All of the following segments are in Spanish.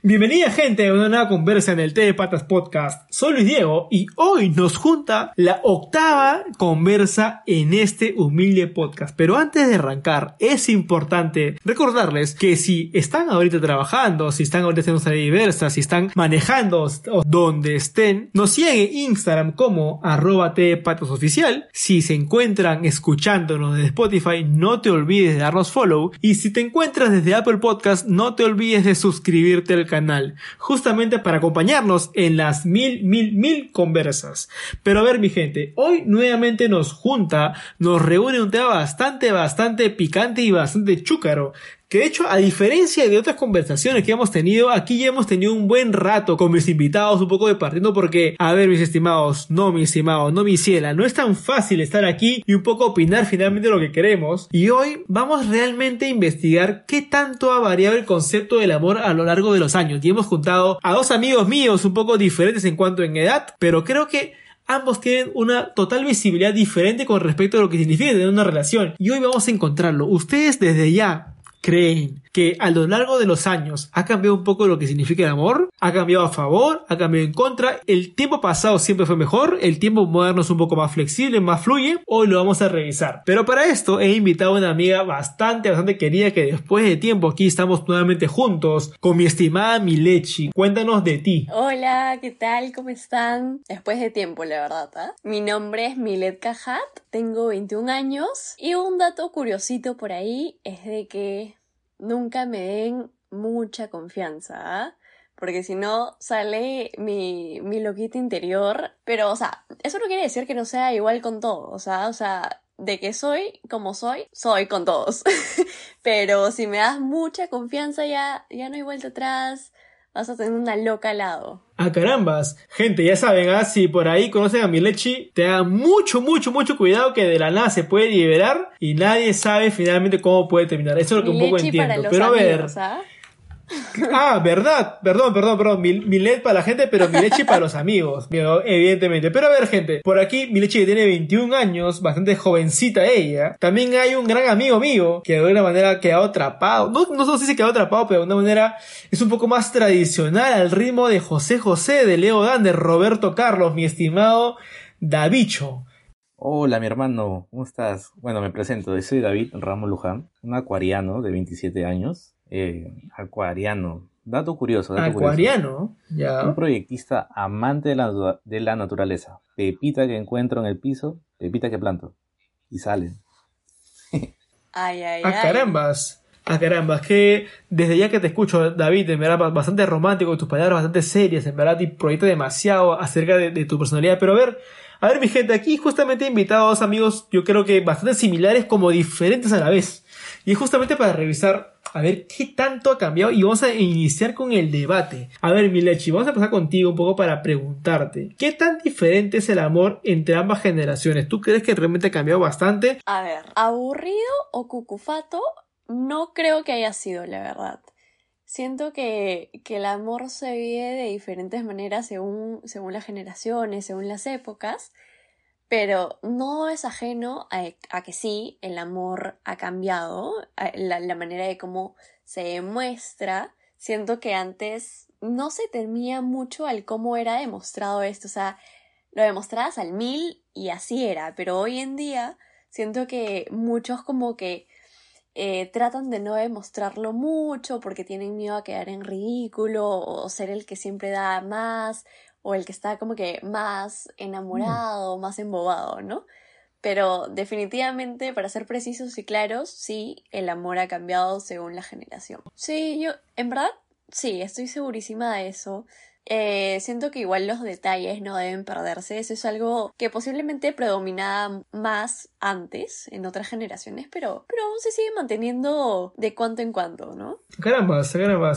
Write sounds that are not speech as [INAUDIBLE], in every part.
Bienvenida gente a una nueva conversa en el T de Patas Podcast. Soy Luis Diego y hoy nos junta la octava conversa en este humilde podcast. Pero antes de arrancar, es importante recordarles que si están ahorita trabajando, si están ahorita haciendo tareas diversas, si están manejando donde estén, nos siguen en Instagram como arroba T de Patas Oficial. Si se encuentran escuchándonos desde Spotify, no te olvides de darnos follow. Y si te encuentras desde Apple Podcast, no te olvides de suscribirte al canal, justamente para acompañarnos en las mil, mil, mil conversas. Pero a ver, mi gente, hoy nuevamente nos junta, nos reúne un tema bastante, bastante picante y bastante chúcaro, que de hecho, a diferencia de otras conversaciones que hemos tenido, aquí ya hemos tenido un buen rato con mis invitados, un poco de partiendo porque, a ver, mis estimados, no, mi estimado, no, mi ciela, no es tan fácil estar aquí y un poco opinar finalmente lo que queremos. Y hoy vamos realmente a investigar qué tanto ha variado el concepto del amor a lo largo de los años. Y hemos juntado a dos amigos míos un poco diferentes en cuanto en edad, pero creo que ambos tienen una total visibilidad diferente con respecto a lo que significa tener una relación. Y hoy vamos a encontrarlo. Ustedes desde ya creen que a lo largo de los años ha cambiado un poco lo que significa el amor, ha cambiado a favor, ha cambiado en contra, el tiempo pasado siempre fue mejor, el tiempo moderno es un poco más flexible, más fluye, hoy lo vamos a revisar. Pero para esto he invitado a una amiga bastante, bastante querida que después de tiempo aquí estamos nuevamente juntos con mi estimada Milechi. Cuéntanos de ti. Hola, ¿qué tal? ¿Cómo están? Después de tiempo, la verdad. ¿eh? Mi nombre es Milet Cajat, tengo 21 años y un dato curiosito por ahí es de que nunca me den mucha confianza, ¿ah? porque si no sale mi, mi loquito interior. Pero, o sea, eso no quiere decir que no sea igual con todo, o sea, o sea, de que soy como soy, soy con todos. [LAUGHS] pero si me das mucha confianza ya, ya no hay vuelta atrás, vas a tener una loca al lado. Ah, carambas. Gente, ya saben, ¿ah? si por ahí conocen a Milechi, tengan mucho, mucho, mucho cuidado que de la nada se puede liberar y nadie sabe finalmente cómo puede terminar. Eso es lo que un poco entiendo. Pero a ver. ¿ah? Ah, verdad, perdón, perdón, perdón, mi, LED para la gente, pero mi leche para los amigos, [LAUGHS] evidentemente. Pero a ver, gente, por aquí mi leche que tiene 21 años, bastante jovencita ella. También hay un gran amigo mío que de alguna manera ha quedado atrapado. No, no sé si se quedó atrapado, pero de alguna manera es un poco más tradicional al ritmo de José José, de Leo Dan, de Roberto Carlos, mi estimado Davicho. Hola, mi hermano, ¿cómo estás? Bueno, me presento, soy David Ramos Luján, un acuariano de 27 años eh, acuariano. Dato curioso. acuariano, ya. Un proyectista amante de la, de la naturaleza. Pepita que encuentro en el piso, pepita que planto. Y salen. [LAUGHS] ay, ay, a carambas. A carambas, que desde ya que te escucho, David, en verdad, bastante romántico, tus palabras bastante serias, en verdad, y proyecta demasiado acerca de, de, tu personalidad. Pero a ver, a ver, mi gente, aquí justamente he invitado a dos amigos, yo creo que bastante similares como diferentes a la vez. Y es justamente para revisar a ver qué tanto ha cambiado y vamos a iniciar con el debate. A ver, Milechi, vamos a pasar contigo un poco para preguntarte, ¿qué tan diferente es el amor entre ambas generaciones? ¿Tú crees que realmente ha cambiado bastante? A ver, aburrido o cucufato, no creo que haya sido, la verdad. Siento que, que el amor se vive de diferentes maneras según, según las generaciones, según las épocas. Pero no es ajeno a, que sí, el amor ha cambiado, la, la, manera de cómo se demuestra. Siento que antes no se temía mucho al cómo era demostrado esto, o sea, lo demostrabas al mil y así era, pero hoy en día siento que muchos como que eh, tratan de no demostrarlo mucho porque tienen miedo a quedar en ridículo o ser el que siempre da más o el que está como que más enamorado, más embobado, ¿no? Pero definitivamente, para ser precisos y claros, sí, el amor ha cambiado según la generación. Sí, yo, en verdad, sí, estoy segurísima de eso. Eh, siento que igual los detalles no deben perderse. Eso es algo que posiblemente predominaba más antes en otras generaciones, pero, pero aún se sigue manteniendo de cuanto en cuanto, ¿no? Caramba, caramba.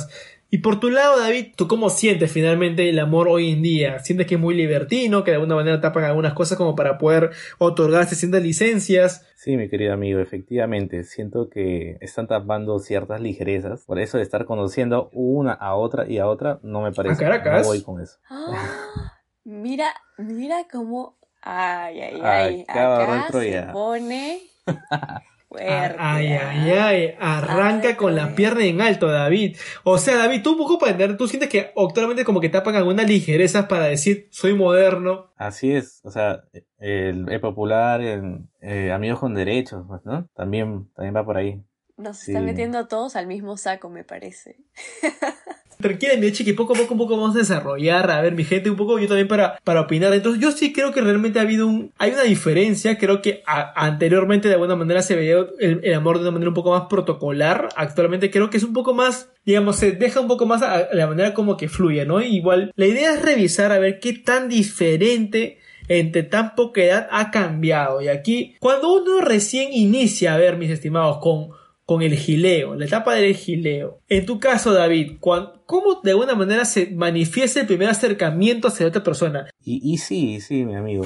Y por tu lado, David, ¿tú cómo sientes finalmente el amor hoy en día? ¿Sientes que es muy libertino, que de alguna manera tapan algunas cosas como para poder otorgarse ciertas licencias? Sí, mi querido amigo, efectivamente, siento que están tapando ciertas ligerezas. Por eso de estar conociendo una a otra y a otra, no me parece. ¿A Caracas? No voy con eso. Ah, [GASPS] mira, mira cómo. Ay, ay, Ay, cabrón, Acá se pone [LAUGHS] fuerte. Ay, ay, ¿ah? ay, arranca Ay, con la pierna en alto, David. O sea, David, tú un poco para entender, tú sientes que actualmente como que tapan algunas ligerezas para decir, soy moderno. Así es, o sea, el, el popular, el, eh, amigos con derechos, pues, ¿no? También, también va por ahí. Nos Sí. están metiendo a todos al mismo saco, me parece. [LAUGHS] Tranquila, mi que poco a poco, vamos a desarrollar, a ver, mi gente, un poco yo también para, para opinar. Entonces, yo sí creo que realmente ha habido un, hay una diferencia, creo que anteriormente de alguna manera se veía el, el amor de una manera un poco más protocolar, actualmente creo que es un poco más, digamos, se deja un poco más a, a la manera como que fluye, ¿no? Igual, la idea es revisar a ver qué tan diferente entre tan poca edad ha cambiado. Y aquí, cuando uno recién inicia, a ver, mis estimados, con con el gileo, la etapa del gileo. En tu caso, David, ¿cómo de alguna manera se manifiesta el primer acercamiento hacia otra persona? Y, y sí, sí, mi amigo.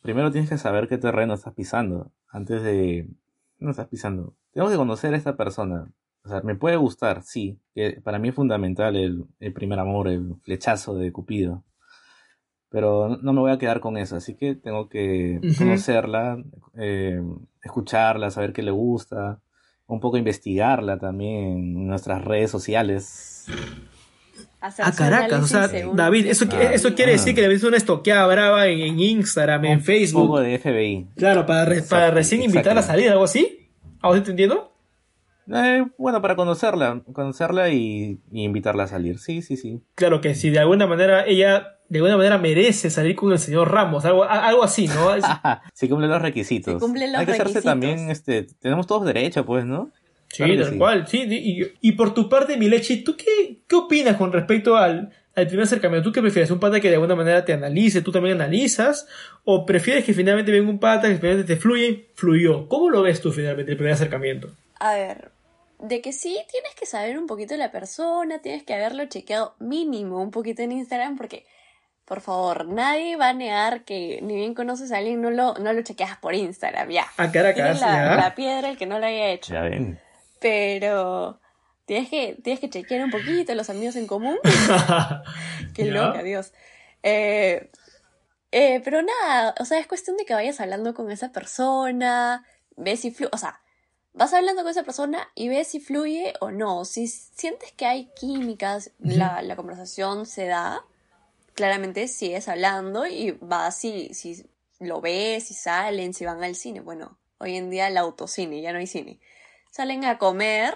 Primero tienes que saber qué terreno estás pisando. Antes de... No estás pisando. Tenemos que conocer a esta persona. O sea, me puede gustar, sí. Que para mí es fundamental el, el primer amor, el flechazo de Cupido. Pero no, me voy a quedar con eso. Así que tengo que Ujú. conocerla, eh, escucharla, saber qué le gusta. Un poco investigarla también en nuestras redes sociales. A su Caracas, o sea, según- David, eso, Ah, eso quiere ah. decir que le ves una estoqueada brava en, en Instagram, en Un poco Facebook. de FBI. Claro, para, re- para recién invitarla a salir, algo así. ¿A vos te entiendo? Eh, bueno, para conocerla, conocerla y, y invitarla a salir. Sí, sí, sí. Claro que si de alguna manera ella de alguna manera merece salir con el señor Ramos, algo, algo así, ¿no? [LAUGHS] Es- sí cumple los requisitos. Cumple los Hay que hacerse también, este, tenemos todos derecho, pues, ¿no? Sí, Claro tal sí. cual, sí. Y, y por tu parte, Milechi, ¿tú qué, qué opinas con respecto al, al primer acercamiento? ¿Tú qué prefieres? ¿Un pata que de alguna manera te analice, tú también analizas? ¿O prefieres que finalmente venga un pata que finalmente te fluye? Fluyó. ¿Cómo lo ves tú finalmente, el primer acercamiento? A ver, de que sí tienes que saber un poquito de la persona, tienes que haberlo chequeado mínimo un poquito en Instagram, porque, por favor, nadie va a negar que ni bien conoces a alguien, no lo, no lo chequeas por Instagram, ya. A Tiene Caracas, la, ¿ya? la piedra el que no lo haya hecho. Ya ven. Pero tienes que, tienes que chequear un poquito los amigos en común. [LAUGHS] Qué Ya. loca, Dios. Eh, eh, pero nada, o sea, es cuestión de que vayas hablando con esa persona, ves si fluye, o sea, vas hablando con esa persona y ves si fluye o no. Si sientes que hay químicas, la, la conversación se da, claramente sigues hablando y vas si, si lo ves, si salen, si van al cine. Bueno, hoy en día el autocine, ya no hay cine. Salen a comer.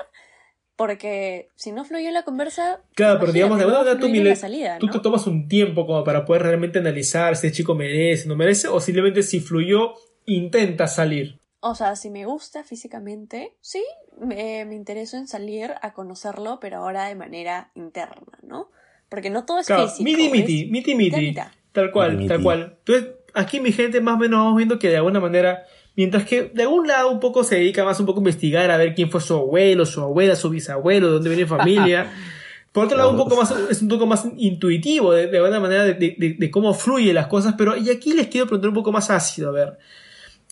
Porque si no fluyó la conversa. Claro, pero digamos, de no manera tú, la salida, tú ¿no? te tomas un tiempo como para poder realmente analizar si el chico merece, no merece, o simplemente si fluyó, intenta salir. O sea, si me gusta físicamente, sí, me, me intereso en salir a conocerlo, pero ahora de manera interna, ¿no? Porque no todo es Claro, físico. miti es miti, miti miti. Tal cual, Miti, tal cual. Entonces, aquí mi gente, más o menos vamos viendo que de alguna manera, mientras que de algún lado un poco se dedica más un poco a investigar, a ver quién fue su abuelo, su abuela, su bisabuelo, de dónde viene familia. [LAUGHS] Por otro lado, un poco más, es un poco más intuitivo, de, de alguna manera, de, de- de cómo fluyen las cosas, pero y aquí les quiero preguntar un poco más ácido, a ver.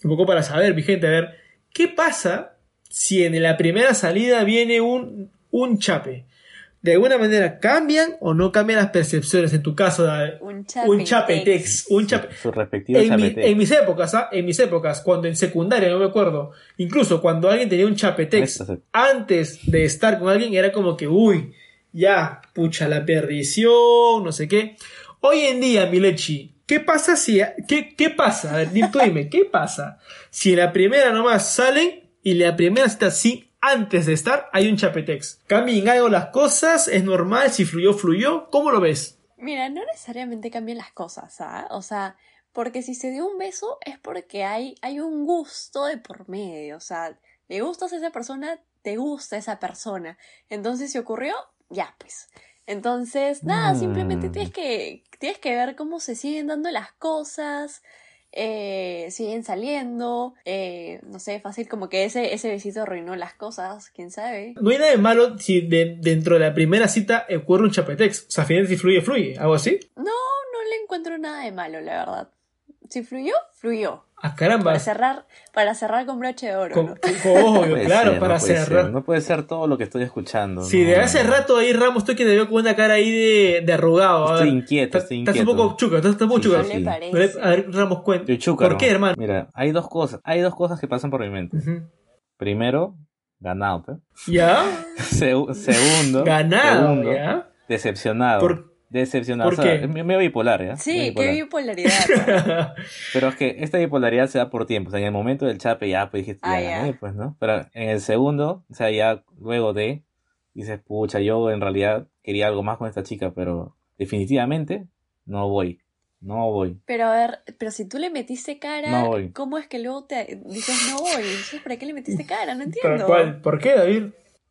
Un poco para saber, mi gente, a ver, ¿qué pasa si en la primera salida viene un, un chape? ¿De alguna manera cambian o no cambian las percepciones? En tu caso, David? Un chape. un chapetex, un chape. Su respectivo En, mi- chapete. en mis épocas, ¿ah? en mis épocas, cuando en secundaria, no me acuerdo, incluso cuando alguien tenía un chapetex antes de estar con alguien, era como que, uy, ya, pucha, la perdición, no sé qué. Hoy en día, Milechi, ¿qué pasa si, qué, qué pasa? A ver, tú dime, ¿qué pasa si en la primera nomás salen y la primera cita sí, antes de estar, hay un chapetex? ¿Cambian algo las cosas? ¿Es normal? Si fluyó, fluyó. ¿Cómo lo ves? Mira, no necesariamente cambian las cosas, ¿ah? O sea, porque si se dio un beso es porque hay, hay un gusto de por medio. O sea, le gustas a esa persona, te gusta esa persona. Entonces, si ocurrió, ya pues. Entonces, nada, simplemente Mm. tienes que, tienes que ver cómo se siguen dando las cosas. Eh, siguen saliendo, eh, no sé, fácil como que ese, ese besito arruinó las cosas, quién sabe. No hay nada de malo si de- dentro de la primera cita ocurre un chapetex. O sea, si fluye, fluye. ¿Algo así? No, no le encuentro nada de malo, la verdad. Si fluyó, fluyó. Ah, caramba. Para cerrar, para cerrar con broche de oro, Con, ¿no? obvio, Puede claro, ser, para no cerrar. ser, no puede ser todo lo que estoy escuchando. Sí, no, de hace rato ahí Ramos estoy que te veo con una cara ahí de, de arrugado. Estoy inquieto, estás- estoy Estás un inquieto. poco chuca, estás, estás un poco Sí, chuca. No sí, le sí. parece. A ver, Ramos, cuenta. ¿Por qué, hermano? Mira, hay dos cosas, hay dos cosas que pasan por mi mente. Primero, ganado. ¿Ya? [LAUGHS] Segu- segundo, Ganado, segundo, ¿ya? decepcionado. ¿Por- Decepcionado. por o sea, qué? es medio bipolar, ¿ya? Sí, Medio qué bipolar. bipolaridad. [LAUGHS] Pero es que esta bipolaridad se da por tiempo. O sea, en el momento del chape ya, pues dije, ya Ah, ya. gané, pues, ¿no? Pero en el segundo, o sea, ya luego de, dices, pucha, yo en realidad quería algo más con esta chica, pero definitivamente no voy. No voy. Pero a ver, pero si tú le metiste cara, No voy. ¿cómo es que luego te dices no voy? ¿para qué le metiste cara? No entiendo. Tal cual. ¿Por qué, David?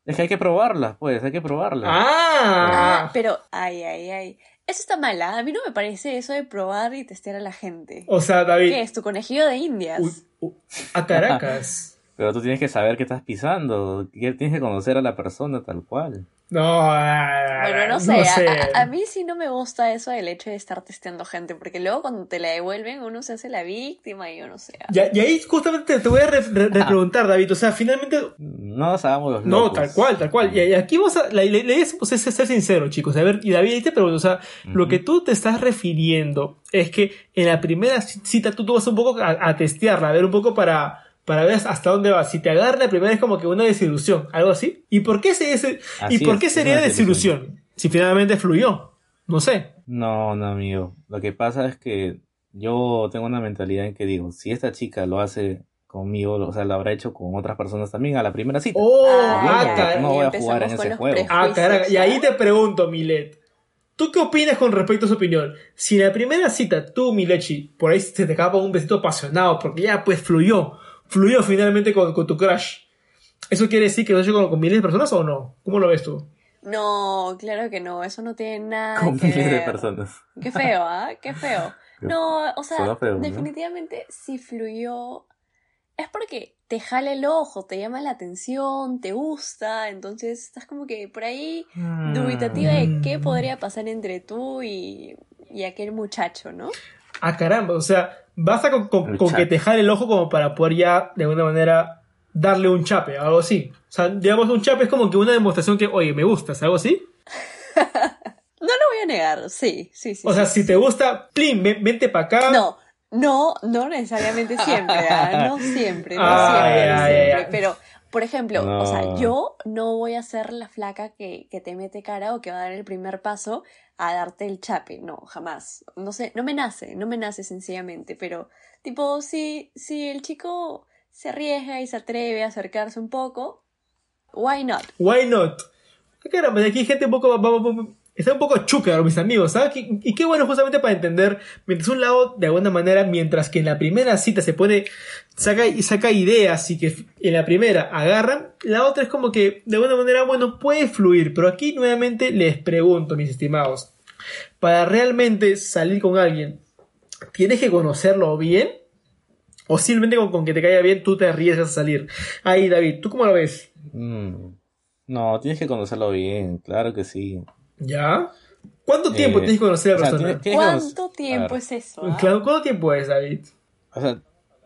Es que hay que probarlas, pues, hay que probarlas. Ah, Ah, pero, ay, ay, ay. Eso está mal, ¿ah? A mí no me parece eso de probar y testear a la gente. o sea, David. ¿Qué es? ¿Tu conejillo de indias? Uy, uy, a Caracas. Pero tú tienes que saber qué estás pisando. Tienes que conocer a la persona tal cual. No, ah, Bueno, no sé. A, a- a mí sí no me gusta eso del hecho de estar testeando gente, porque luego cuando te la devuelven uno se hace la víctima y yo no sé. Ya- y ahí justamente te voy a re- re- repreguntar, David. O sea, finalmente. No nos hagamos los No, locos. tal cual, tal cual. Y, y aquí vamos a. La, la- la idea es, pues, es ser sincero, chicos. A ver, y David, ahí te pregunto, o sea, lo que tú te estás refiriendo es que en la primera cita tú, tú vas un poco a, a testearla, a ver un poco para. Para ver hasta dónde va. Si te agarra la primera es como que una desilusión, algo así. ¿Y por qué, se, ese, ¿y por es, qué es sería desilusión? Si finalmente fluyó. No sé. No, no, amigo. Lo que pasa es que yo tengo una mentalidad en que digo, si esta chica lo hace conmigo, o sea, lo habrá hecho con otras personas también a la primera cita. Oh, Ah, ah, ya, car- no voy a jugar en ese juego. Ah, caraca. Y ahí ¿ah? te pregunto, Milet. ¿Tú qué opinas con respecto a su opinión? Si en la primera cita tú, Milechi, por ahí se te acaba un besito apasionado, porque ya pues fluyó, fluyó finalmente con, con tu crush. ¿Eso quiere decir que lo has hecho con, con miles de personas o no? ¿Cómo lo ves tú? No, claro que no, eso no tiene nada Con que miles de personas. Qué feo, ¿ah? Qué feo. [LAUGHS] No, o sea, feo, ¿no? definitivamente si fluyó es porque te jala el ojo, te llama la atención, te gusta, entonces estás como que por ahí dubitativa de qué Mm. podría pasar entre tú y, y aquel muchacho, ¿no? Ah, caramba, o sea, basta con, con- con que te jale el ojo como para poder ya, de alguna manera, darle un chape, algo así. O sea, digamos, un chape es como que una demostración que, oye, me gustas, algo así. [LAUGHS] No lo voy a negar, sí, sí, sí. O sea, sí. si te gusta, plin, ven- vente para acá. No, no, no necesariamente siempre, ¿ah? [LAUGHS] no siempre, no Ah, siempre, ya, siempre. ya. Pero, por ejemplo, o sea, yo no voy a ser la flaca que, que te mete cara o que va a dar el primer paso a darte el chape, no, jamás. No sé, no me nace, no me nace sencillamente, pero tipo, si, si el chico se arriesga y se atreve a acercarse un poco, why not? Why not? Aquí hay gente un poco. Está un poco chuca, mis amigos, ¿sabes? Y, y qué bueno, justamente para entender. Mientras un lado, de alguna manera, mientras que en la primera cita se pone. Saca, saca ideas y que en la primera agarran, la otra es como que, de alguna manera, bueno, puede fluir. Pero aquí nuevamente les pregunto, mis estimados. Para realmente salir con alguien, ¿tienes que conocerlo bien? O simplemente con, con que te caiga bien, tú te arriesgas a salir. Ahí, David, ¿tú cómo lo ves? Mm. No, tienes que conocerlo bien, claro que sí. ¿Ya? ¿Cuánto tiempo Eh, tienes que conocer a la o sea, persona? Tienes ¿Cuánto tiempo es eso? ah? Claro, ¿Cuánto tiempo es, David? O sea,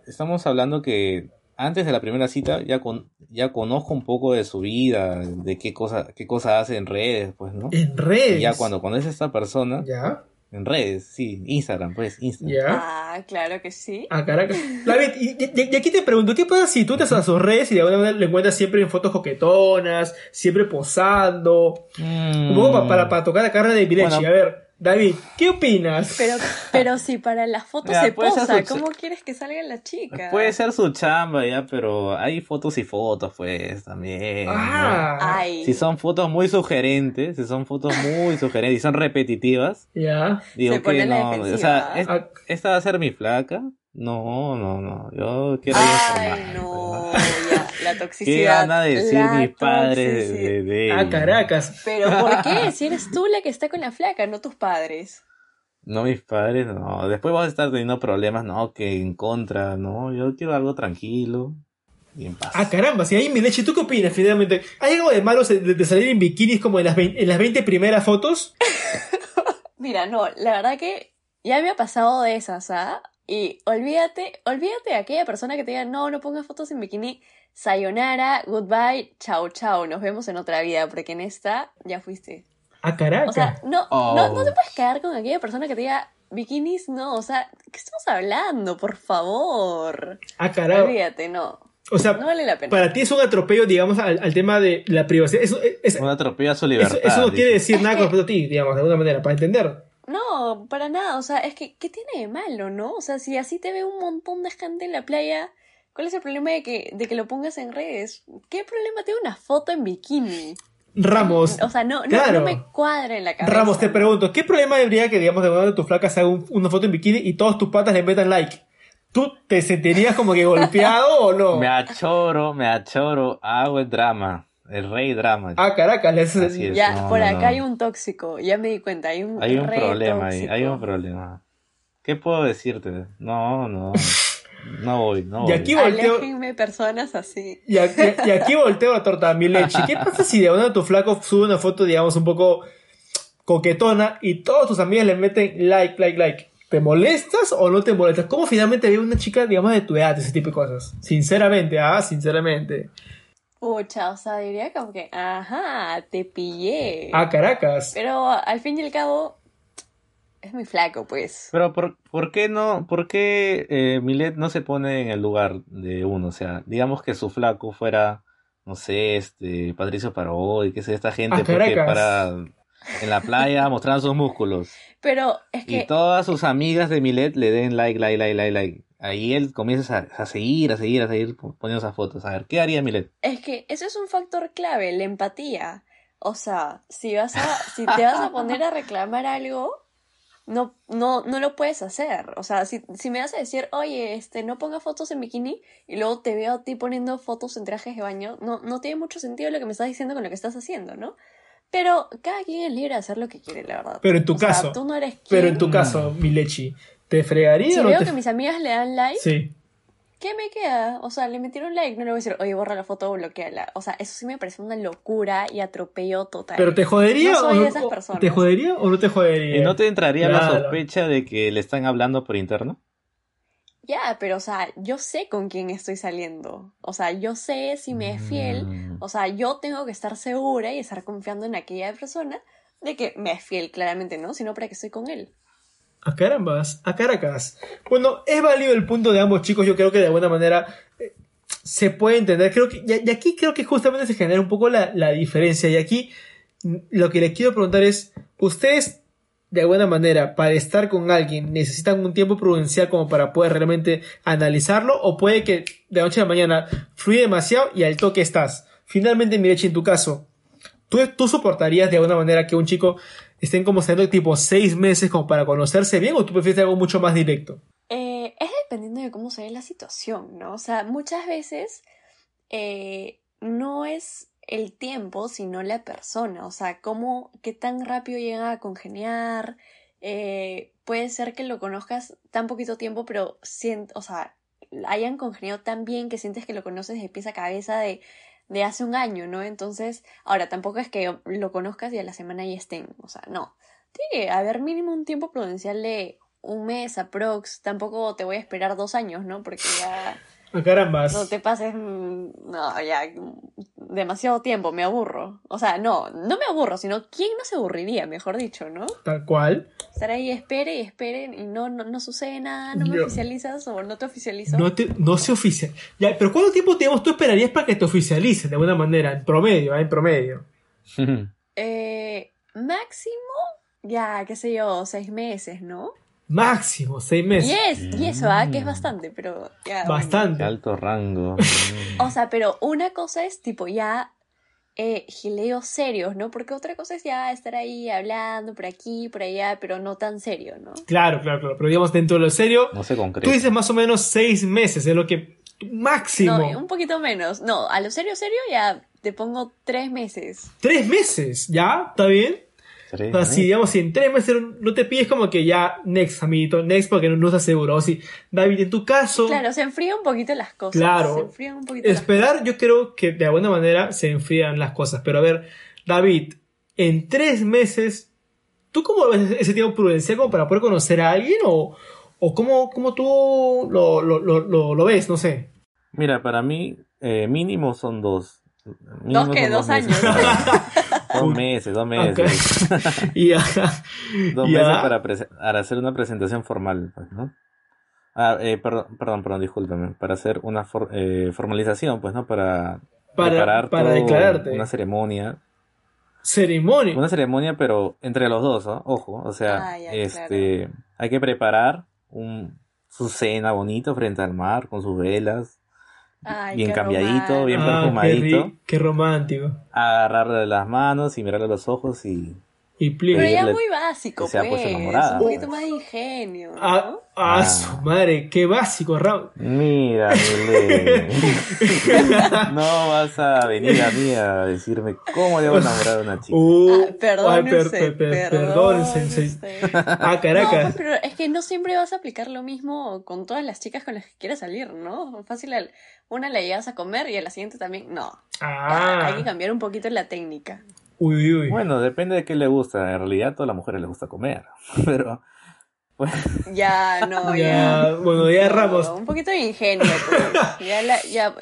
estamos hablando que antes de la primera cita ya con, ya conozco un poco de su vida, de qué cosa, qué cosa hace en redes, pues, ¿no? En redes. Y ya cuando conoces a esta persona, ¿Ya? En redes, sí, Instagram, pues, Instagram. ¿Ya? Ah, claro que sí. Ah, Caracas. David, y, y- y aquí te pregunto, ¿qué pasa si tú te vas a sus redes y de alguna manera le encuentras siempre en fotos coquetonas, siempre posando? Un poco pa- para, para tocar la carne de. Mm. Bueno. A ver, David, ¿qué opinas? Pero, pero si para las fotos Mira, se posa, su- ¿cómo quieres que salgan las chicas? Puede ser su chamba ya, pero hay fotos y fotos, pues, también. ¿no? Ah, Ay. Si son fotos muy sugerentes, si son fotos muy sugerentes y son repetitivas, ya. digo Se que la no, o sea, es- Ah, esta va a ser mi flaca. No, no, no, yo quiero Ay, informar, no, la ¿Qué toxicidad. van a decir la mis padres de, toxicidad. de, de ah? Caracas. Pero ¿por qué? Si eres tú la que está con la flaca, no tus padres. No, mis padres, no. Después vas a estar teniendo problemas, no, que en contra, no. Yo quiero algo tranquilo y en paz. Ah, caramba, si ahí mi leche, ¿tú qué opinas finalmente? ¿Hay algo de malo de, de salir en bikinis como en las, 20, en las 20 primeras fotos? [LAUGHS] Mira, no, la verdad que ya me ha pasado de esas, ¿ah? Y olvídate, olvídate de aquella persona que te diga, no, no pongas fotos en bikini. Sayonara, goodbye, chao, chao, nos vemos en otra vida, porque en esta ya fuiste. Ah, caraca. O sea, no, Oh. no, no te puedes quedar con aquella persona que te diga, bikinis, no, o sea, ¿qué estamos hablando? Por favor. ah, caraca. Olvídate, no. O sea, No vale la pena. para ti es un atropello, digamos, al, al tema de la privacidad. Eso, es- Un atropello a su eso, libertad. eso no quiere decir nada con respecto a ti, digamos, de alguna manera, para entender. No, para nada, o sea, es que, ¿qué tiene de malo, no? O sea, si así te ve un montón de gente en la playa, ¿cuál es el problema de que, de que lo pongas en redes? ¿Qué problema tiene una foto en bikini? Ramos, O sea, no, no, Claro. no me cuadra en la cabeza. Ramos, te pregunto, ¿qué problema habría que, digamos, de una de tus flacas haga un- una foto en bikini y todos tus patas le metan like? ¿Tú te sentirías como que golpeado o no? [LAUGHS] Me achoro, me achoro, hago el drama. El rey drama. Ah, Caracas, le haces- Así es. Ya, No, por no, acá no. hay un tóxico, ya me di cuenta, hay un Hay un problema ahí, hay un problema. ¿Qué puedo decirte? No, no. No voy, no Y voy. aquí volteo, Aléjenme personas así. y aquí, y aquí volteo la torta a mi leche. ¿Qué pasa si de una de tus flacos sube una foto, digamos, un poco coquetona y todos tus amigos le meten like, like, like? ¿Te molestas o no te molestas? ¿Cómo finalmente ve una chica, digamos, de tu edad, ese tipo de cosas? Sinceramente, ah, sinceramente. Pucha, o sea, diría como que, ajá, te pillé. Ah, Caracas. Pero al fin y al cabo, es muy flaco, pues. Pero ¿por, por qué no, por qué eh, Milet no se pone en el lugar de uno? O sea, digamos que su flaco fuera, no sé, este, Patricio Parodi, qué sé, esta gente Ah, porque para en la playa [LAUGHS] mostrando sus músculos. Pero es Y que, todas sus amigas de Milet le den like, like, like, like, like. Ahí él comienza a, a seguir, a seguir, a seguir poniendo esas fotos. A ver, ¿qué haría Milet? es que eso es un factor clave, la empatía. O sea, si vas a, si te vas a poner a reclamar algo, no, no, no lo puedes hacer. O sea, si, si me vas a decir, oye, este, no ponga fotos en bikini, y luego te veo a ti poniendo fotos en trajes de baño, no, no tiene mucho sentido lo que me estás diciendo con lo que estás haciendo, ¿no? Pero cada quien es libre de hacer lo que quiere, la verdad. Pero en tu O sea, caso, tú no eres Pero quien. en tu caso, mi lechi, ¿te fregaría Si o no veo te... que mis amigas le dan like, Sí. ¿Qué me queda? O sea, le metieron like, no le voy a decir, oye, borra la foto o bloqueala. O sea, eso sí me parece una locura y atropello total. ¿Pero te jodería No soy o de no? esas o- personas. ¿Te jodería o no te jodería? ¿Y no te entraría la sospecha de que le están hablando por interno? Ya, pero o sea, yo sé con quién estoy saliendo. O sea, yo sé si me es fiel. Mm. O sea, yo tengo que estar segura y estar confiando en aquella persona de que me es fiel, claramente, ¿no? Sino para que estoy con él. A carambas, a Caracas. Bueno, es válido el punto de ambos chicos, yo creo que de alguna manera eh, se puede entender. Creo que, y aquí creo que justamente se genera un poco la, la diferencia. Y aquí mm, lo que les quiero preguntar es, ¿ustedes de alguna manera para estar con alguien necesitan un tiempo prudencial como para poder realmente analizarlo? ¿O puede que de noche a mañana fluye demasiado y al toque estás? Finalmente, Mirechi, en tu caso, ¿tú, ¿tú soportarías de alguna manera que un chico estén como saliendo tipo seis meses como para conocerse bien o tú prefieres algo mucho más directo? Eh, es dependiendo de cómo se ve la situación, ¿no? O sea, muchas veces eh, no es el tiempo, sino la persona. O sea, cómo, qué tan rápido llega a congeniar. Eh, puede ser que lo conozcas tan poquito tiempo, pero sient, o sea, hayan congeniado tan bien que sientes que lo conoces de pies a cabeza de, de hace un año, ¿no? Entonces, ahora tampoco es que lo conozcas y a la semana ya estén. O sea, no. Tiene que haber mínimo un tiempo prudencial de un mes aprox. Tampoco te voy a esperar dos años, ¿no? Porque ya carambas. no te pases, mm, no, ya demasiado tiempo, me aburro. O sea, no, no me aburro, sino quién no se aburriría, mejor dicho, ¿no? Tal cual. Estar ahí, espere y espere y no, no, no sucede nada, no me Yo- oficializas o no te oficializo. No, te- no se oficia. Ya, pero ¿cuánto tiempo digamos, tú esperarías para que te oficialicen de alguna manera? En promedio, ¿eh? en promedio. [LAUGHS] Eh, máximo, ya, qué sé yo, seis meses, ¿no? Máximo, seis meses. Y es, y eso, ¿ah? Que es bastante, pero ya. bueno. Bastante. Alto rango. [LAUGHS] O sea, pero una cosa es tipo ya eh, gileos serios, ¿no? Porque otra cosa es ya estar ahí hablando por aquí, por allá, pero no tan serio, ¿no? Claro, claro, claro. Pero digamos, dentro de lo serio, No se concreta. tú dices más o menos seis meses, es lo que. Máximo. No, un poquito menos. No, a lo serio, serio ya te pongo tres meses. Tres meses, ¿ya? ¿Está bien? O sea, si digamos, si en tres meses no te pides como que ya, next, amiguito, next, porque no, no estás seguro. O si, David, en tu caso. Claro, se enfrían un poquito las cosas. Claro. Se enfrían un poquito Esperar, yo creo que de alguna manera se enfrían las cosas. Pero a ver, David, en tres meses, ¿tú cómo ves ese tiempo prudencial como para poder conocer a alguien? ¿O, o cómo, cómo tú lo, lo, lo, lo ves? No sé. Mira, para mí, eh, mínimo son dos. ¿Dos que ¿Dos, años? [LAUGHS] dos meses, dos meses. [LAUGHS] y dos meses para, para, hacer una presentación formal, pues, ¿no? Ah, eh, perdón, perdón, perdón, discúlpame. Para hacer una eh, formalización, pues, ¿no? Para, para preparar para declararte. una ceremonia. ¿Ceremonia? Una ceremonia, pero entre los dos, ¿no? Ojo, o sea, ah, este, hay que preparar un, su cena bonito frente al mar, con sus velas, bien cambiadito, bien ah, perfumadito. Qué, romántico. Agarrarle las manos y mirarle a los ojos y. Y Pero ya muy básico, pues. Un poquito más de ingenio. Ah, ah, ah, su madre, qué básico, Raúl. Mira, [LAUGHS] no vas a venir a mí a decirme cómo a enamorar a una chica. Uh, perdón, perdón, Ah, Caracas. No, pero es que no siempre vas a aplicar lo mismo con todas las chicas con las que quieres salir, ¿no? Fácil, una la llevas a comer y a la siguiente también, no. Ah. Hay que cambiar un poquito la técnica. Uy, uy. Bueno, depende de qué le gusta. En realidad, a todas las mujeres les gusta comer. [LAUGHS] Pero ya, no, [LAUGHS] ya. Bueno, ya Ramos. Un poquito de ingenio. Pues. Ya, ya,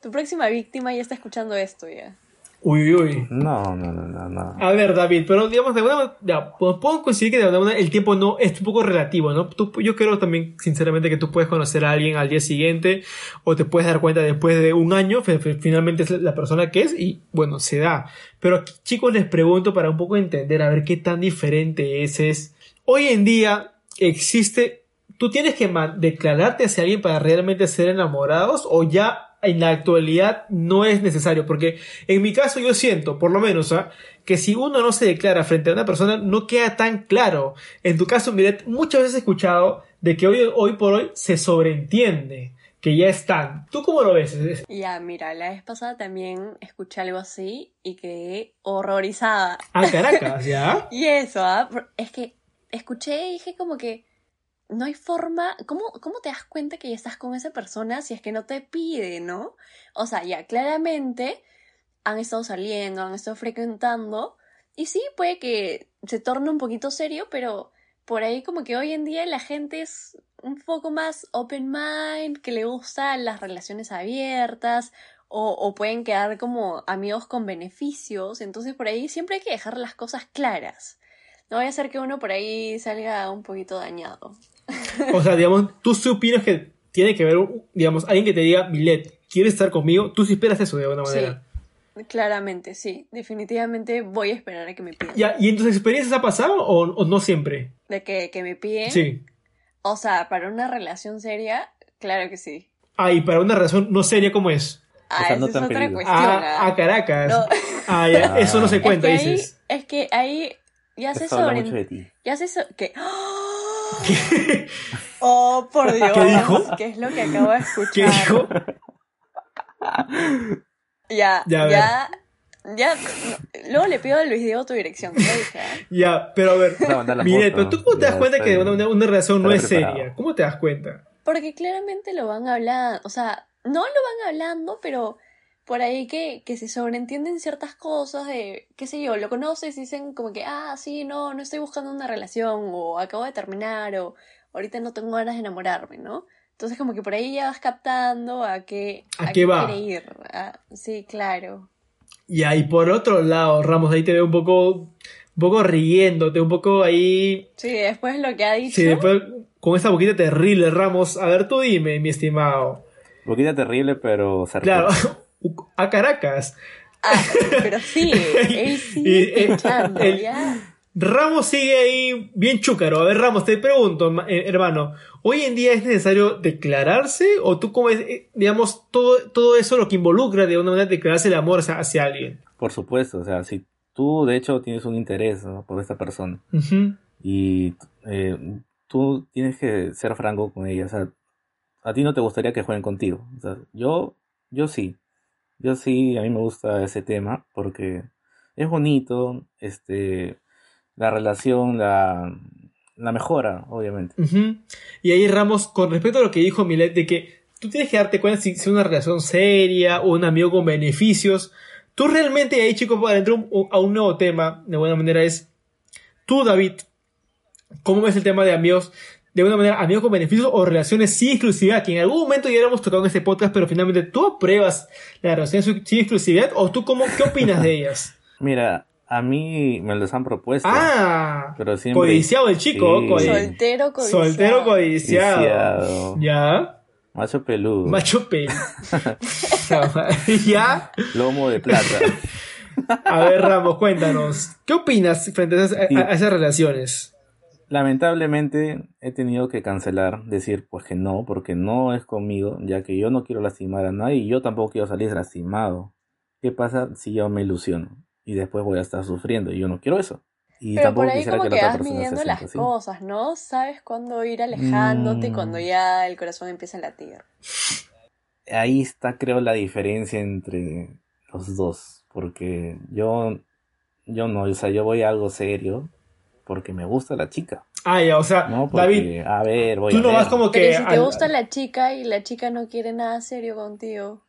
tu próxima víctima ya está escuchando esto ya. Uy, uy. No, no, no, no, A ver, David, pero digamos, de alguna manera, ya, puedo coincidir que de alguna manera el tiempo no es un poco relativo, ¿no? yo creo también, sinceramente, que tú puedes conocer a alguien al día siguiente o te puedes dar cuenta después de un año, finalmente es la persona que es y, bueno, se da. Pero aquí, chicos, les pregunto para un poco entender, a ver qué tan diferente es. es hoy en día, existe, tú tienes que declararte hacia alguien para realmente ser enamorados o ya en la actualidad no es necesario, porque en mi caso yo siento, por lo menos, ¿ah? que si uno no se declara frente a una persona no queda tan claro. En tu caso, Miret, muchas veces he escuchado de que hoy, hoy por hoy se sobreentiende que ya están. ¿Tú cómo lo ves? Ya, mira, la vez pasada también escuché algo así y quedé horrorizada. Ah, Caracas, [LAUGHS] ¿ya? y eso, ¿ah? es que escuché y dije como que no hay forma, ¿cómo, ¿cómo te das cuenta que ya estás con esa persona si es que no te pide, ¿no? O sea, ya claramente han estado saliendo, han estado frecuentando y sí, puede que se torne un poquito serio, pero por ahí como que hoy en día la gente es un poco más open mind, que le gustan las relaciones abiertas o, o pueden quedar como amigos con beneficios, entonces por ahí siempre hay que dejar las cosas claras. No voy a hacer que uno por ahí salga un poquito dañado. O sea, digamos, tú sí opinas que tiene que haber, digamos, alguien que te diga, Milet, ¿quieres estar conmigo? Tú sí esperas eso de alguna manera. Sí, claramente, sí. Definitivamente voy a esperar a que me pidan. Ya, ¿y en tus experiencias ha pasado o, no siempre? ¿De que, que me piden? Sí. O sea, para una relación seria, claro que sí. Ah, y para una relación no seria, ¿cómo es? Ah, esa es otra cuestión. Ah, a ¿ah? Caracas. Ah, ya, eso no se cuenta, es dices. es que ahí ya se sobre... Ya se so... ¿Qué? [GASPS] Oh, por Dios. ¿Qué dijo? ¿Qué es lo que acabo de escuchar? ¿Qué dijo? [LAUGHS] Ya, ya, ya, ya. Luego le pido a Luis Diego tu dirección. ¿Qué dije? ¿eh? Ya, pero a ver. Mire, pero tú cómo te das cuenta que una, una, relación no es seria. ¿Cómo te das cuenta? Porque claramente lo van hablando. O sea, no lo van hablando, pero por ahí que, que se sobreentienden ciertas cosas de, qué sé yo, lo conoces y dicen como que, ah, sí, no, no estoy buscando una relación, o acabo de terminar, o ahorita no tengo ganas de enamorarme, ¿no? Entonces como que por ahí ya vas captando a qué, a, qué, va? quiere ir. Ah, sí, claro. Y por otro lado, Ramos, ahí te veo un poco, un poco riéndote, un poco ahí... Sí, después lo que ha dicho. Sí, después con esa boquita terrible, Ramos. A ver, tú dime, mi estimado. Boquita terrible, pero... Claro, [LAUGHS] a Caracas. Ah, pero sí, [LAUGHS] él sigue eh, ya. Ramos sigue ahí bien chúcaro. A ver, Ramos, te pregunto, eh, hermano, ¿hoy en día es necesario declararse o tú como, eh, digamos, todo, todo eso lo que involucra de una manera declararse el amor hacia, alguien? Por supuesto, o sea, si tú de hecho tienes un interés por esta persona y tú tienes que ser franco con ella, o sea, a ti no te gustaría que jueguen contigo. O sea, yo, yo sí. Yo sí, a mí me gusta ese tema porque es bonito, este, la relación la, la mejora, obviamente. Y ahí Ramos, con respecto a lo que dijo Milet, de que tú tienes que darte cuenta si es una relación seria o un amigo con beneficios. Tú realmente ahí, chicos, para entrar a un nuevo tema, de buena manera, es tú, David, ¿cómo ves el tema de amigos? De alguna manera, amigos con beneficios o relaciones sin exclusividad, que en algún momento ya hemos tocado en este podcast, pero finalmente tú apruebas las relaciones sin exclusividad o tú cómo, qué opinas de ellas? [LAUGHS] Mira, a mí me los han propuesto. Ah, Pero siempre- codiciado el chico, Sí. codi- Soltero codiciado. soltero codiciado. Codiciado. Ya. Macho peludo. Macho pelo. [LAUGHS] [LAUGHS] ya. Lomo de plata. A ver, Ramos, cuéntanos. ¿Qué opinas frente a esas, a- a esas relaciones? Lamentablemente he tenido que cancelar, decir pues que no, porque no es conmigo, ya que yo no quiero lastimar a nadie y yo tampoco quiero salir lastimado. ¿Qué pasa si yo me ilusiono? Y después voy a estar sufriendo y yo no quiero eso. Y Pero tampoco por ahí como que que vas midiendo las así. cosas, ¿no? Sabes cuándo ir alejándote y Mm. cuando ya el corazón empieza a latir. Ahí está creo la diferencia entre los dos, porque yo yo no, o sea, yo voy a algo serio porque me gusta la chica, Ah, ya, o sea, ¿no? Porque, David, a ver, voy tú a no ver. vas como Pero que. ¿y si te al- gusta la chica y la chica no quiere nada serio contigo?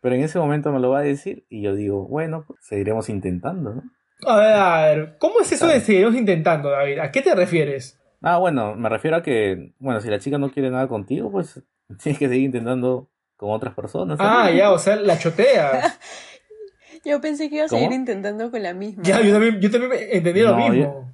Pero en ese momento me lo va a decir y yo digo, bueno, pues seguiremos intentando, ¿no? A ver, a ver, ¿cómo es eso de seguirnos intentando, David? ¿A qué te refieres? Ah, bueno, me refiero a que, bueno, si la chica no quiere nada contigo, pues [LAUGHS] tienes que seguir intentando con otras personas. Ah, ya, o sea, la chotea. [LAUGHS] Yo pensé que iba a ¿Cómo? seguir intentando con la misma. Ya, yo también, yo también entendí lo No, mismo.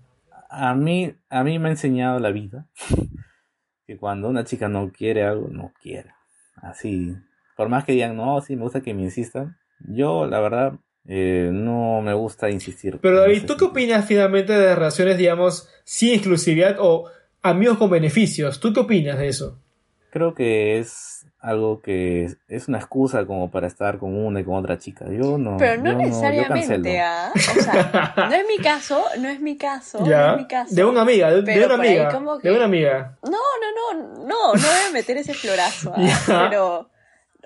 A mí, a mí me ha enseñado la vida [LAUGHS] que cuando una chica no quiere algo, no quiere. Así, por más que digan, no, sí, me gusta que me insistan, yo, la verdad, eh, no me gusta insistir. Pero David, ¿tú qué opinas finalmente de relaciones, digamos, sin exclusividad o amigos con beneficios? ¿Tú qué opinas de eso? Creo que es algo que es, es una excusa como para estar con una y con otra chica. Yo no. Pero no yo necesariamente. ¿ah? O sea, no es mi caso, no es mi caso, no es mi caso. De una amiga, de, una amiga. que- De una amiga. No, no, no, no, no voy a meter ese florazo, ¿ah? Pero,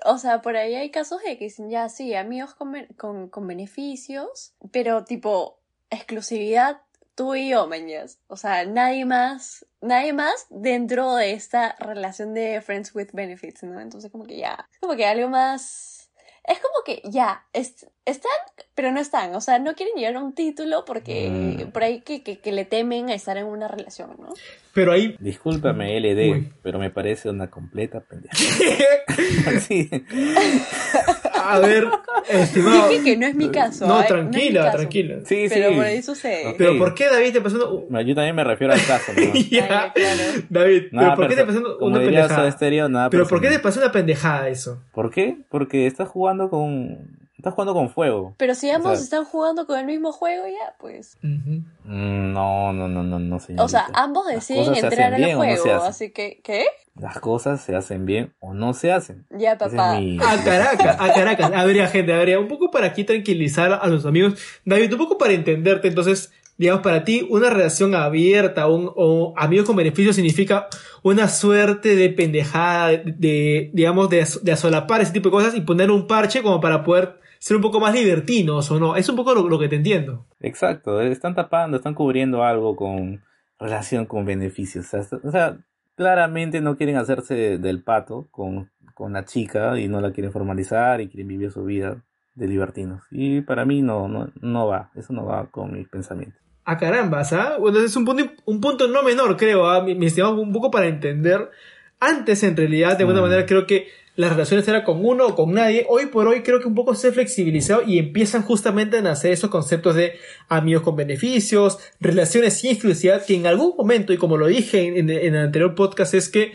o sea, por ahí hay casos de que dicen, ya, sí, amigos con, con beneficios, pero tipo, exclusividad tú y yo, mañas. O sea, nadie más, nadie más dentro de esta relación de friends with benefits, ¿no? Entonces como que ya, es como que algo más... Es como que ya, es- están, pero no están. O sea, no quieren llegar a un título porque Mm. por ahí que, que, que le temen a estar en una relación, ¿no? Pero ahí. Discúlpame, LD, Uy. pero me parece una completa pendeja. [LAUGHS] [LAUGHS] [LAUGHS] A ver, estimado. Dije que no es mi caso. No, ¿eh? tranquila, caso. tranquila. Sí, Pero sí. por ahí sucede. Ok. Pero ¿por qué David te pasando Yo también me refiero al caso, ¿no? [LAUGHS] Ya. Ya, claro. David, Nada pero ¿por qué te pasando una pendejada? Nada Pero ¿por qué te pasó una pendejada eso? ¿Por qué? Porque estás jugando con... Estás jugando con fuego. Pero si ambos O sea- están jugando con el mismo juego, ya, pues. Mm, No, no, no, no, no, señorita. O sea, ambos deciden entrar al no juego. así que, ¿qué? Las cosas se hacen bien o no se hacen. Ya, es papá. mi- A [LAUGHS] Caracas, a [LAUGHS] Caracas. Habría gente, habría un poco para aquí tranquilizar a los amigos. David, un poco para entenderte. Entonces, digamos, para ti, una relación abierta un, o amigos con beneficio significa una suerte de pendejada, de, de, digamos, de, de asolapar ese tipo de cosas y poner un parche como para poder ser un poco más libertinos o no. Es un poco lo, lo que te entiendo. Exacto, están tapando, están cubriendo algo con relación con beneficios. O sea, est- o sea, claramente no quieren hacerse del pato con, con la chica y no la quieren formalizar y quieren vivir su vida de libertinos. Y para mí no, no, no va, eso no va con mis pensamientos. A carambas, ¿ah? Bueno, es un punto, un punto no menor, creo, ¿ah? mi, mi estimado, un poco para entender. Antes, en realidad, de alguna Mm. manera, creo que las relaciones eran con uno o con nadie. Hoy por hoy, creo que un poco se ha flexibilizado y empiezan justamente a nacer esos conceptos de amigos con beneficios, relaciones sin exclusividad, que en algún momento, y como lo dije en, el anterior podcast, es que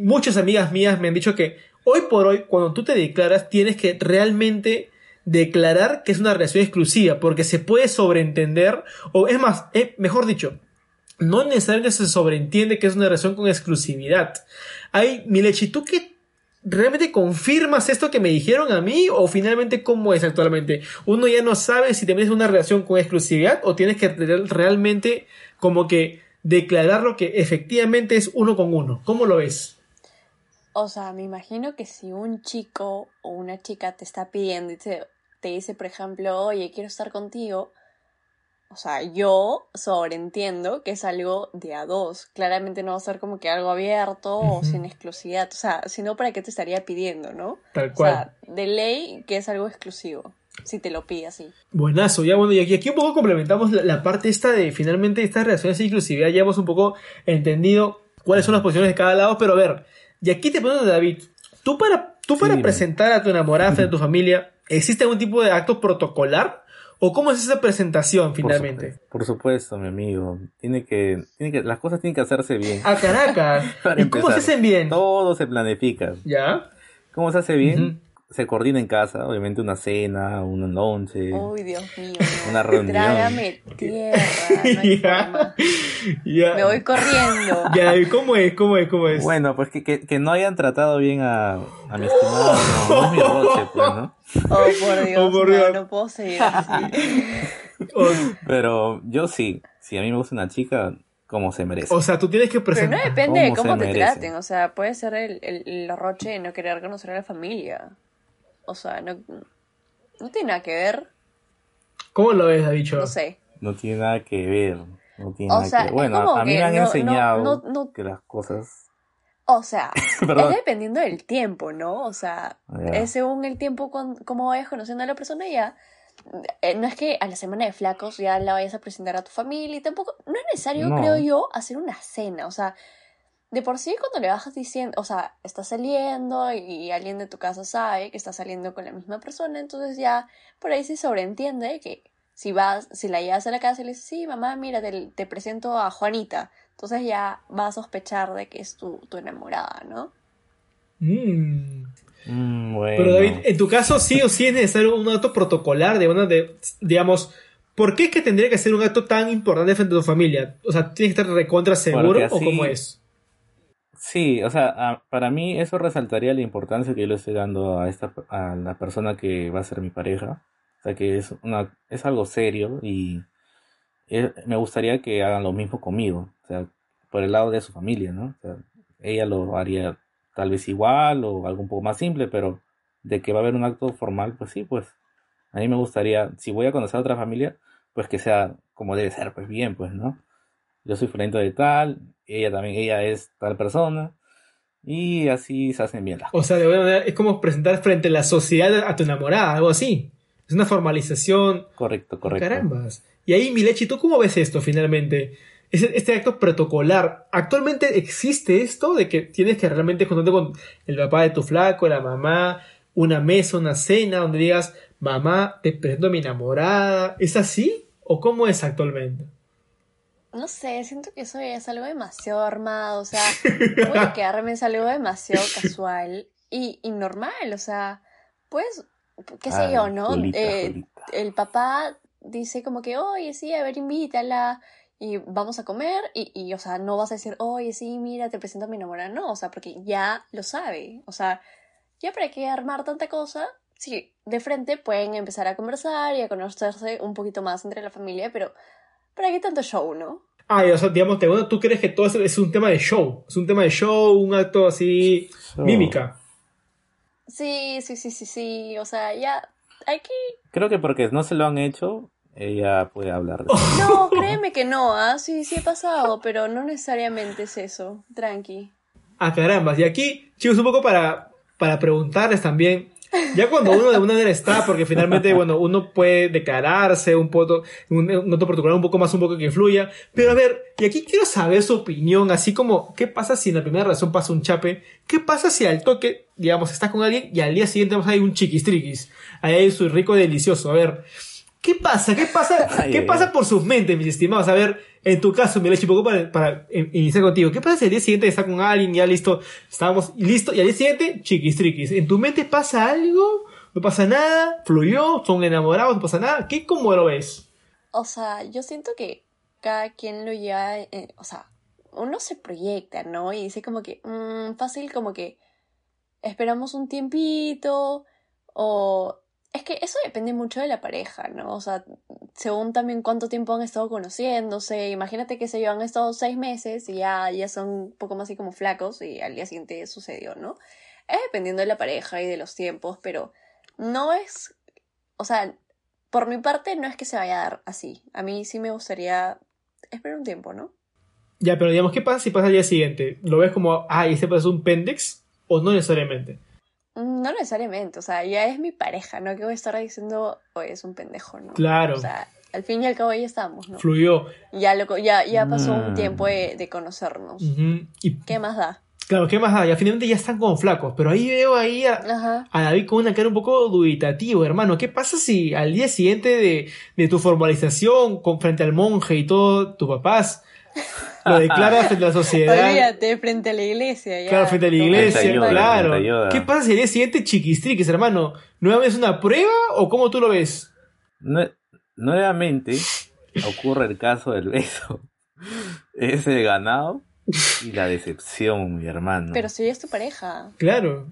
muchas amigas mías me han dicho que hoy por hoy, cuando tú te declaras, tienes que realmente declarar que es una relación exclusiva, porque se puede sobreentender, o es más, eh, mejor dicho, no necesariamente se sobreentiende que es una relación con exclusividad. Hay, Milechi, ¿tú qué realmente confirmas esto que me dijeron a mí o finalmente cómo es actualmente? Uno ya no sabe si también es una relación con exclusividad o tienes que re- realmente como que declarar lo que efectivamente es uno con uno. ¿Cómo lo ves? O sea, me imagino que si un chico o una chica te está pidiendo y te dice, por ejemplo, oye, quiero estar contigo, O sea, yo sobreentiendo que es algo de a dos. Claramente no va a ser como que algo abierto o sin exclusividad. O sea, si no, ¿para qué te estaría pidiendo, no? Tal O cual. sea, de ley que es algo exclusivo. Si te lo pide así. Buenazo, ya bueno, y aquí, aquí un poco complementamos la, la parte esta de finalmente estas relaciones de inclusividad, ya hemos un poco entendido cuáles son las posiciones de cada lado, pero a ver, y aquí te pregunto, David, tú para, tú Sí, para presentar a tu enamorada frente a tu familia, ¿existe algún tipo de acto protocolar? ¿O cómo es esa presentación Por finalmente? supuesto, por supuesto, mi amigo. Tiene que, tiene que, las cosas tienen que hacerse bien. A Caracas. [LAUGHS] Para ¿Y cómo se hacen bien? Todo se planifica. ¿Ya? ¿Cómo se hace bien? Se coordina en casa, obviamente una cena, un lonche. Uy, Dios mío. no. Una reunión. Trágame tierra. No hay [LAUGHS] Ya. forma. Ya. Me voy corriendo. [LAUGHS] Ya, ¿y ¿cómo es? ¿Cómo es? ¿Cómo es? Bueno, pues que, que, que no hayan tratado bien a, a mi estimado, no, no es mi roche, pues, ¿no? Oh, por Dios. Oh, por no, Dios. no puedo seguir así. [LAUGHS] O, Pero yo sí, si a mí me gusta una chica, como se merece. o sea, tú tienes que Pero no presentar. depende de ¿Cómo te merece? traten. O sea, puede ser el, el, el roche de no querer conocer a la familia. O sea, no, no tiene nada que ver. ¿Cómo lo ves, Davicho? No sé. No tiene nada que ver. No tiene O nada sea, que ver. es Bueno, como a mí que me han no- no- enseñado no- no- que las cosas. O sea, [LAUGHS] es dependiendo del tiempo, ¿no? O sea, es según el tiempo, con, cómo vayas conociendo a la persona ya. eh, no es que a la semana de flacos ya la vayas a presentar a tu familia y tampoco, no es necesario, No. creo yo, hacer una cena. O sea, de por sí cuando le bajas diciendo, o sea, estás saliendo y alguien de tu casa sabe que estás saliendo con la misma persona, entonces ya por ahí se sobreentiende que si vas, si la llevas a la casa y le dices, sí, mamá, mira, te, te presento a Juanita, entonces ya va a sospechar de que es tu, tu enamorada, ¿no? Mm. Mm, bueno. Pero David, en tu caso sí o sí es necesario un acto protocolar de una de, digamos, ¿por qué es que tendría que ser un acto tan importante frente a tu familia? O sea, ¿tienes que estar recontra seguro o cómo es? Sí, o sea, para mí eso resaltaría la importancia que yo le estoy dando a esta a la persona que va a ser mi pareja. O sea, que es una es algo serio y eh, me gustaría que hagan lo mismo conmigo, o sea, por el lado de su familia, ¿no? O sea, ella lo haría tal vez igual o algo un poco más simple, pero de que va a haber un acto formal, pues sí, pues a mí me gustaría, si voy a conocer a otra familia, pues que sea como debe ser, pues bien, pues, ¿no? Yo soy frente de tal, ella también, ella es tal persona, y así se hacen bien las cosas. O sea, de alguna manera es como presentar frente a la sociedad a tu enamorada, algo así. Es una formalización. Correcto, correcto. Carambas. Y ahí, Milechi, ¿tú cómo ves esto finalmente? Ese- Este acto protocolar, ¿actualmente existe esto de que tienes que realmente juntarte con el papá de tu flaco, la mamá, una mesa, una cena, donde digas, mamá, te presento a mi enamorada? ¿Es así? ¿O cómo es actualmente? No sé, siento que eso ya es algo demasiado armado, o sea, puede [LAUGHS] quedarme es algo demasiado casual y, y normal, o sea, pues, qué sé Ay, yo, ¿no? Eh, el papá dice como que, oye, sí, a ver, invítala y vamos a comer y, y, o sea, no vas a decir, oye, sí, mira, te presento a mi enamorada, no, o sea, porque ya lo sabe, o sea, ya para qué armar tanta cosa, sí, de frente pueden empezar a conversar y a conocerse un poquito más entre la familia, pero ¿para qué tanto show, no? Ah, y, o sea, digamos, te- bueno, tú crees que todo es un tema de show. Es un tema de show, un acto así, So, mímica. Sí, sí, sí, sí, sí, o sea, ya hay que... Creo que porque no se lo han hecho, ella puede hablar de eso. [LAUGHS] No, [LAUGHS] créeme que no, ah, sí, sí he pasado, pero no necesariamente es eso, tranqui. Ah, carambas. Y aquí, chicos, un poco para, para preguntarles también. Ya cuando uno de una manera está, porque finalmente, bueno, uno puede declararse un poco, un, otro protocolo un poco más, un poco que influya. Pero a ver, y aquí quiero saber su opinión, así como, ¿qué pasa si en la primera relación pasa un chape? ¿Qué pasa si al toque, digamos, estás con alguien y al día siguiente vamos a ir un chiquistriquis? Ahí hay su rico delicioso. A ver, ¿qué pasa? ¿Qué pasa? [LAUGHS] Ay, ¿Qué ay, pasa ay. por sus mentes, mis estimados? A ver, en tu caso, Milechi, un poco para, para in- iniciar contigo. ¿Qué pasa si al día siguiente está con alguien, ya listo, estábamos listo, y al día siguiente, chiquistriquis? ¿En tu mente pasa algo? ¿No pasa nada? ¿Fluyó? ¿Son enamorados? ¿No pasa nada? ¿Qué, cómo lo ves? O sea, yo siento que cada quien lo lleva, eh, o sea, uno se proyecta, ¿no? Y dice como que, mm, fácil como que esperamos un tiempito, o... Es que eso depende mucho de la pareja, ¿no? O sea, según también cuánto tiempo han estado conociéndose. Imagínate que se llevan estado seis meses y ya, ya son un poco más así como flacos y al día siguiente sucedió, ¿no? Es dependiendo de la pareja y de los tiempos, pero no es, o sea, por mi parte no es que se vaya a dar así. A mí sí me gustaría esperar un tiempo, ¿no? Ya, pero digamos, ¿qué pasa si pasa al día siguiente? ¿Lo ves como, ah, este pasa un pendex? ¿O no necesariamente? Mm, No necesariamente, o sea, ya es mi pareja, no que voy a estar diciendo, oye, es un pendejo, ¿no? Claro. O sea, al fin y al cabo ya estamos, ¿no? Fluyó. Ya, lo, ya, ya pasó un Mm. tiempo de, de conocernos. Y ¿Qué más da? claro, ¿qué más da? Ya finalmente ya están como flacos. Pero ahí veo ahí a, a David con una cara un poco dubitativo, hermano. ¿Qué pasa si al día siguiente de, de tu formalización con, frente al monje y todo, tus papás [LAUGHS] lo declaras frente a la sociedad? Olvídate, frente a la iglesia. Ya. Claro, frente a la No, iglesia, Yoda, claro. ¿Qué pasa si al día siguiente chiquistriques, hermano? ¿Nuevamente es una prueba o cómo tú lo ves? Nue- nuevamente ocurre el caso del beso. [LAUGHS] Es el ganado y la decepción, mi hermano. Pero si es tu pareja. Claro.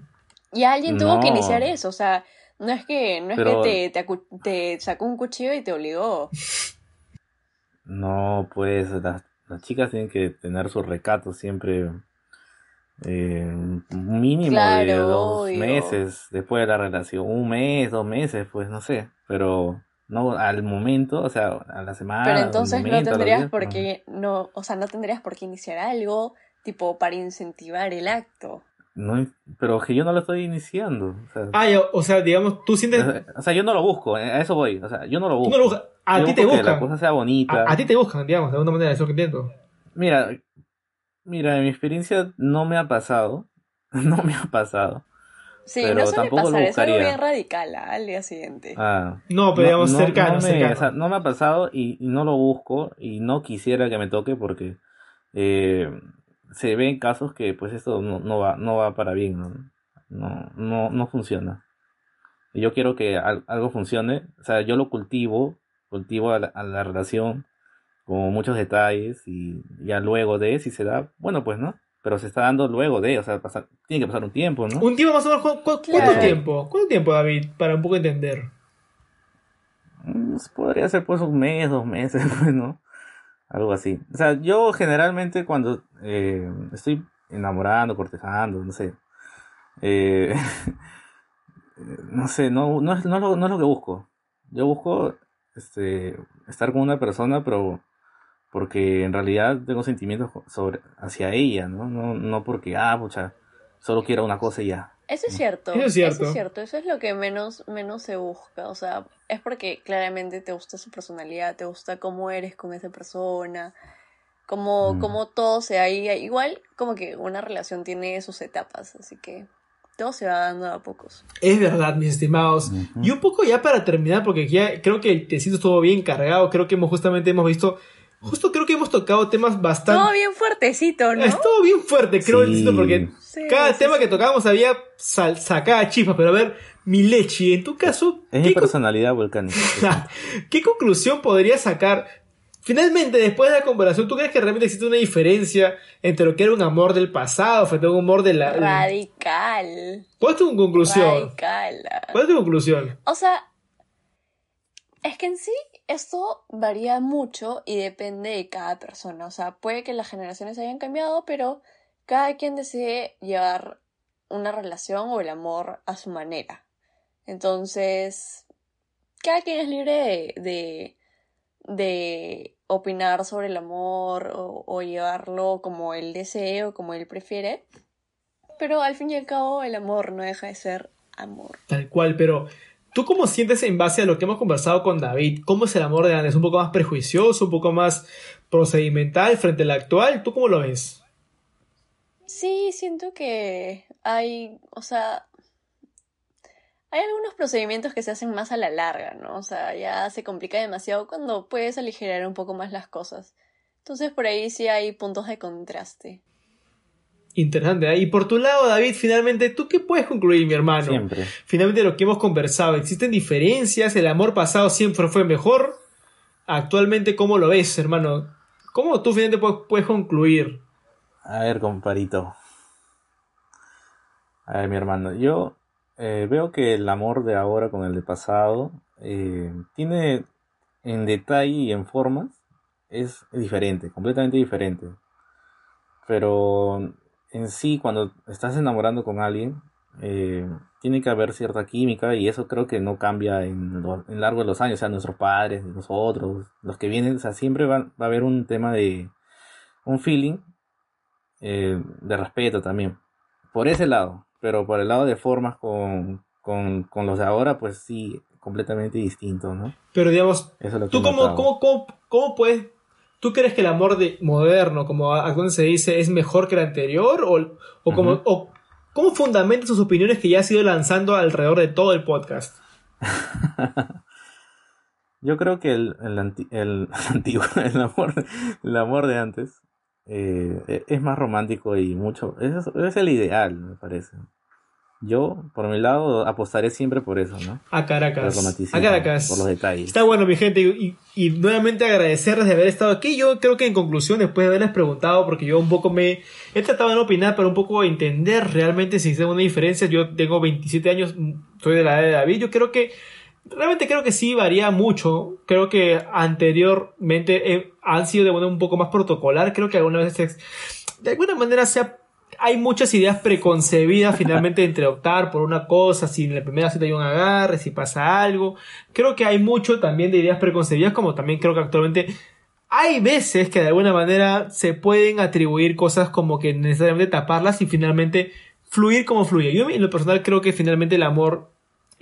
Y alguien tuvo que No. iniciar eso, o sea, no es que, no es Pero- que te, te sacó un cuchillo y te obligó. No, pues las, las chicas tienen que tener su recato siempre. eh, un mínimo de dos obvio. meses después de la relación. Un mes, dos meses, pues no sé. Pero no al momento, o sea, a la semana. Pero entonces no momento, tendrías días, por qué, no, o sea, no tendrías por qué iniciar algo, tipo, para incentivar el acto. No, pero que yo no lo estoy iniciando. O sea, Ah, o sea, digamos, tú sientes... o sea, yo no lo busco, eh, a eso voy. O sea, yo no lo tú busco. no lo buscas. A Yo ti te busco que la buscan. cosa sea bonita. A, a ti te buscan, digamos, de alguna manera, eso es lo que entiendo. Mira, mira, en mi experiencia no me ha pasado. [LAUGHS] No me ha pasado. Sí, Pero no suele tampoco lo pasar, es algo bien radical al día siguiente. Ah, No, pero digamos, cercano, no me, cercano. o sea, no me ha pasado y, y no lo busco y no quisiera que me toque porque eh, se ven casos que pues esto no, no va, no va para bien, ¿no? No, no, no funciona. Y yo quiero que al- algo funcione, o sea, yo lo cultivo, cultivo a la, a la relación con muchos detalles y ya luego de si se da, bueno pues no, pero se está dando luego de, o sea, pasa- tiene que pasar un tiempo, ¿no? Un tiempo más o menos, ¿cu- cu- ¿cuánto Claro. tiempo? ¿Cuánto tiempo, David? Para un poco entender. Mm, Podría ser pues un mes, dos meses, [LAUGHS] pues, ¿no? Algo así. O sea, yo generalmente cuando eh, estoy enamorando, cortejando, no sé. eh, [LAUGHS] no sé, no, no, es, no, lo, no lo que busco. Yo busco este, estar con una persona, pero porque en realidad tengo sentimientos sobre, hacia ella, ¿no? No, no porque, ah, pucha, solo quiero una cosa y ya. Eso es cierto. Eso es cierto. Eso es cierto. Eso es lo que menos, menos se busca. O sea, es porque claramente te gusta su personalidad, te gusta cómo eres con esa persona, cómo, Mm. cómo todo se ahí. Igual como que una relación tiene sus etapas, así que todo se va dando a pocos. Es verdad, mis estimados. Y un poco ya para terminar, porque ya creo que el tecito estuvo bien cargado. Creo que hemos justamente hemos visto. Justo creo que hemos tocado temas bastante. Todo bien fuertecito, ¿no? Estuvo bien fuerte, creo, el Sí. porque Sí, cada sí, tema sí. que tocábamos había sal- sacada chispas. Pero a ver, mi leche, en tu caso, Es mi ¿qué, con- personalidad volcánica. [LAUGHS] ¿qué conclusión podrías sacar? Finalmente, después de la comparación, ¿tú crees que realmente existe una diferencia entre lo que era un amor del pasado frente a un amor de la. Radical. ¿Cuál es tu conclusión? Radical. ¿Cuál es tu conclusión? O sea, es que en sí esto varía mucho y depende de cada persona. O sea, puede que las generaciones hayan cambiado, pero cada quien decide llevar una relación o el amor a su manera. Entonces, cada quien es libre de, de, de opinar sobre el amor o, o llevarlo como él desee o como él prefiere. Pero al fin y al cabo, el amor no deja de ser amor. Tal cual, pero ¿tú cómo sientes en base a lo que hemos conversado con David? ¿Cómo es el amor de antes? ¿Un poco más prejuicioso, un poco más procedimental frente al actual? ¿Tú cómo lo ves? Sí, siento que hay, o sea, hay algunos procedimientos que se hacen más a la larga, ¿no? O sea, ya se complica demasiado cuando puedes aligerar un poco más las cosas. Entonces por ahí sí hay puntos de contraste. Interesante. ¿eh? Y por tu lado, David, finalmente, ¿tú qué puedes concluir, mi hermano? Siempre. Finalmente, lo que hemos conversado, ¿existen diferencias? ¿El amor pasado siempre fue mejor? Actualmente, ¿cómo lo ves, hermano? ¿Cómo tú finalmente puedes, puedes concluir? A ver, comparito. A ver, mi hermano, yo eh, veo que el amor de ahora con el de pasado eh, tiene en detalle y en formas es diferente, completamente diferente. Pero en sí, cuando estás enamorando con alguien, Eh, tiene que haber cierta química y eso creo que no cambia en lo en largo de los años, o sea, nuestros padres, nosotros, los que vienen, o sea, siempre va, va a haber un tema de un feeling eh, de respeto también. Por ese lado, pero por el lado de formas con, con, con los de ahora, pues sí, completamente distinto, ¿no? Pero digamos, Eso es lo que ¿tú cómo, cómo, cómo, cómo puedes... ¿Tú crees que el amor de, moderno, como actualmente se dice, es mejor que el anterior? ¿O, o, como, o cómo fundamentas sus opiniones que ya has ido lanzando alrededor de todo el podcast? [LAUGHS] Yo creo que el, el, anti- el [LAUGHS] antiguo, el amor, el amor de antes eh, e- es más romántico y mucho, es, es el ideal, me parece. Yo, por mi lado, apostaré siempre por eso, ¿no? A Caracas. A Caracas. por los detalles. Está bueno, mi gente, y, y nuevamente agradecerles de haber estado aquí. Yo creo que en conclusión, después de haberles preguntado, porque yo un poco me he tratado de no opinar, pero un poco entender realmente si existe una diferencia. Yo tengo 27 años, soy de la edad de David. Yo creo que, realmente creo que sí varía mucho. Creo que anteriormente eh, han sido de manera un poco más protocolar. Creo que algunas veces, de alguna manera se ha hay muchas ideas preconcebidas finalmente [LAUGHS] entre optar por una cosa, si en la primera cita hay un agarre, si pasa algo. Creo que hay mucho también de ideas preconcebidas, como también creo que actualmente hay veces que de alguna manera se pueden atribuir cosas como que necesariamente taparlas y finalmente fluir como fluye. Yo en lo personal creo que finalmente el amor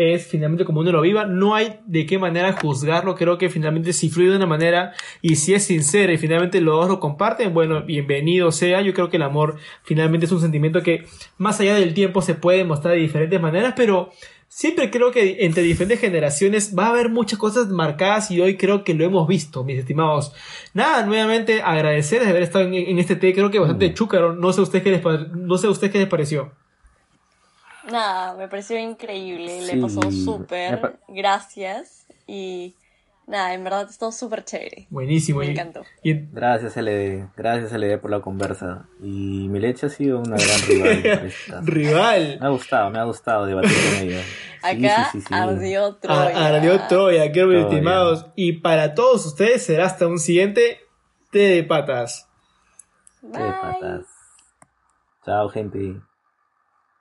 es finalmente como uno lo viva, no hay de qué manera juzgarlo, creo que finalmente si fluye de una manera y si es sincero y finalmente los dos lo comparten, bueno, bienvenido sea, yo creo que el amor finalmente es un sentimiento que más allá del tiempo se puede mostrar de diferentes maneras, pero siempre creo que entre diferentes generaciones va a haber muchas cosas marcadas y hoy creo que lo hemos visto, mis estimados. Nada, nuevamente agradecer de haber estado en, en este té, creo que bastante Mm. chúcaro, no sé usted qué les, no sé usted qué les pareció. Nada, me pareció increíble, Sí, le pasó súper, pa- gracias y nada, en verdad estuvo súper chévere. Buenísimo. Me y- encantó. y- Gracias, LD. Gracias, LD, por la conversa. Y mi leche ha sido una gran rival. [LAUGHS] rival. Me ha gustado, me ha gustado debatir con ella. Sí, [LAUGHS] Acá sí, sí, sí. ardió Troya. Ardió Troya, qué Troya. estimados. Y para todos ustedes será hasta un siguiente té de patas. Qué Bye. patas. Chao, gente.